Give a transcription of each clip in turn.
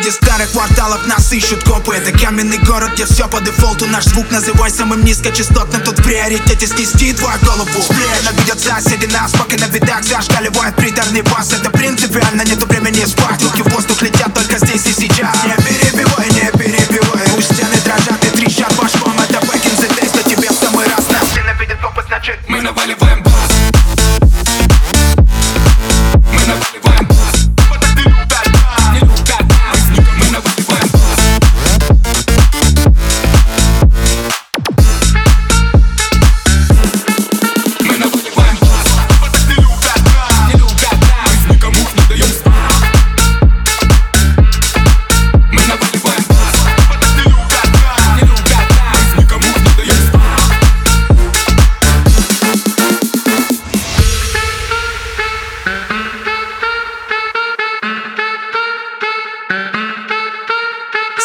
старых кварталов нас ищут копы. Это каменный город, где все по дефолту Наш звук называй самым низкочастотным. Тут в приоритете снести твою голову. Сплеяно видят соседи нас, пока на видах Зашкаливает приторный бас Это принципиально, нету времени спать. Руки в воздух летят только здесь и сейчас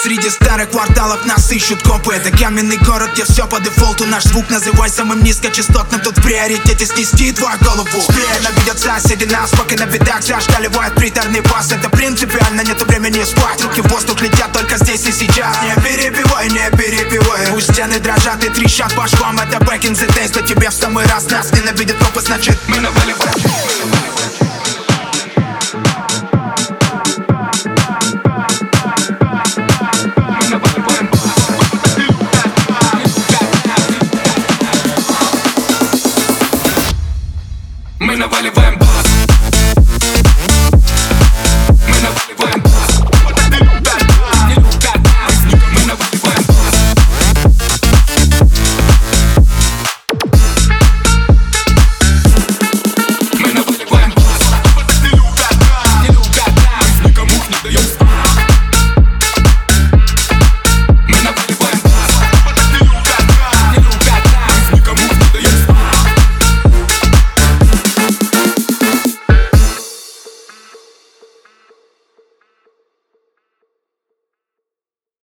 Среди старых кварталов нас ищут копы. Это каменный город, где все по дефолту. Наш звук называй самым низкочастотным. Тут в приоритете снести твою голову. Сплеяно видят соседи нас, пока на видах Зашкаливает приторный бас Это принципиально, нету времени спать. Руки в воздух летят только здесь и сейчас. Не перебивай, не перебивай. Пусть стены дрожат и трещат башком. Это back in the days, но тебе в самый раз Нас ненавидят копы, значит Мы наваливаем Мы Мы наваливаем бас Мы наваливаем бас Мы наваливаем бас Мы наваливаем бас Никому не даем спать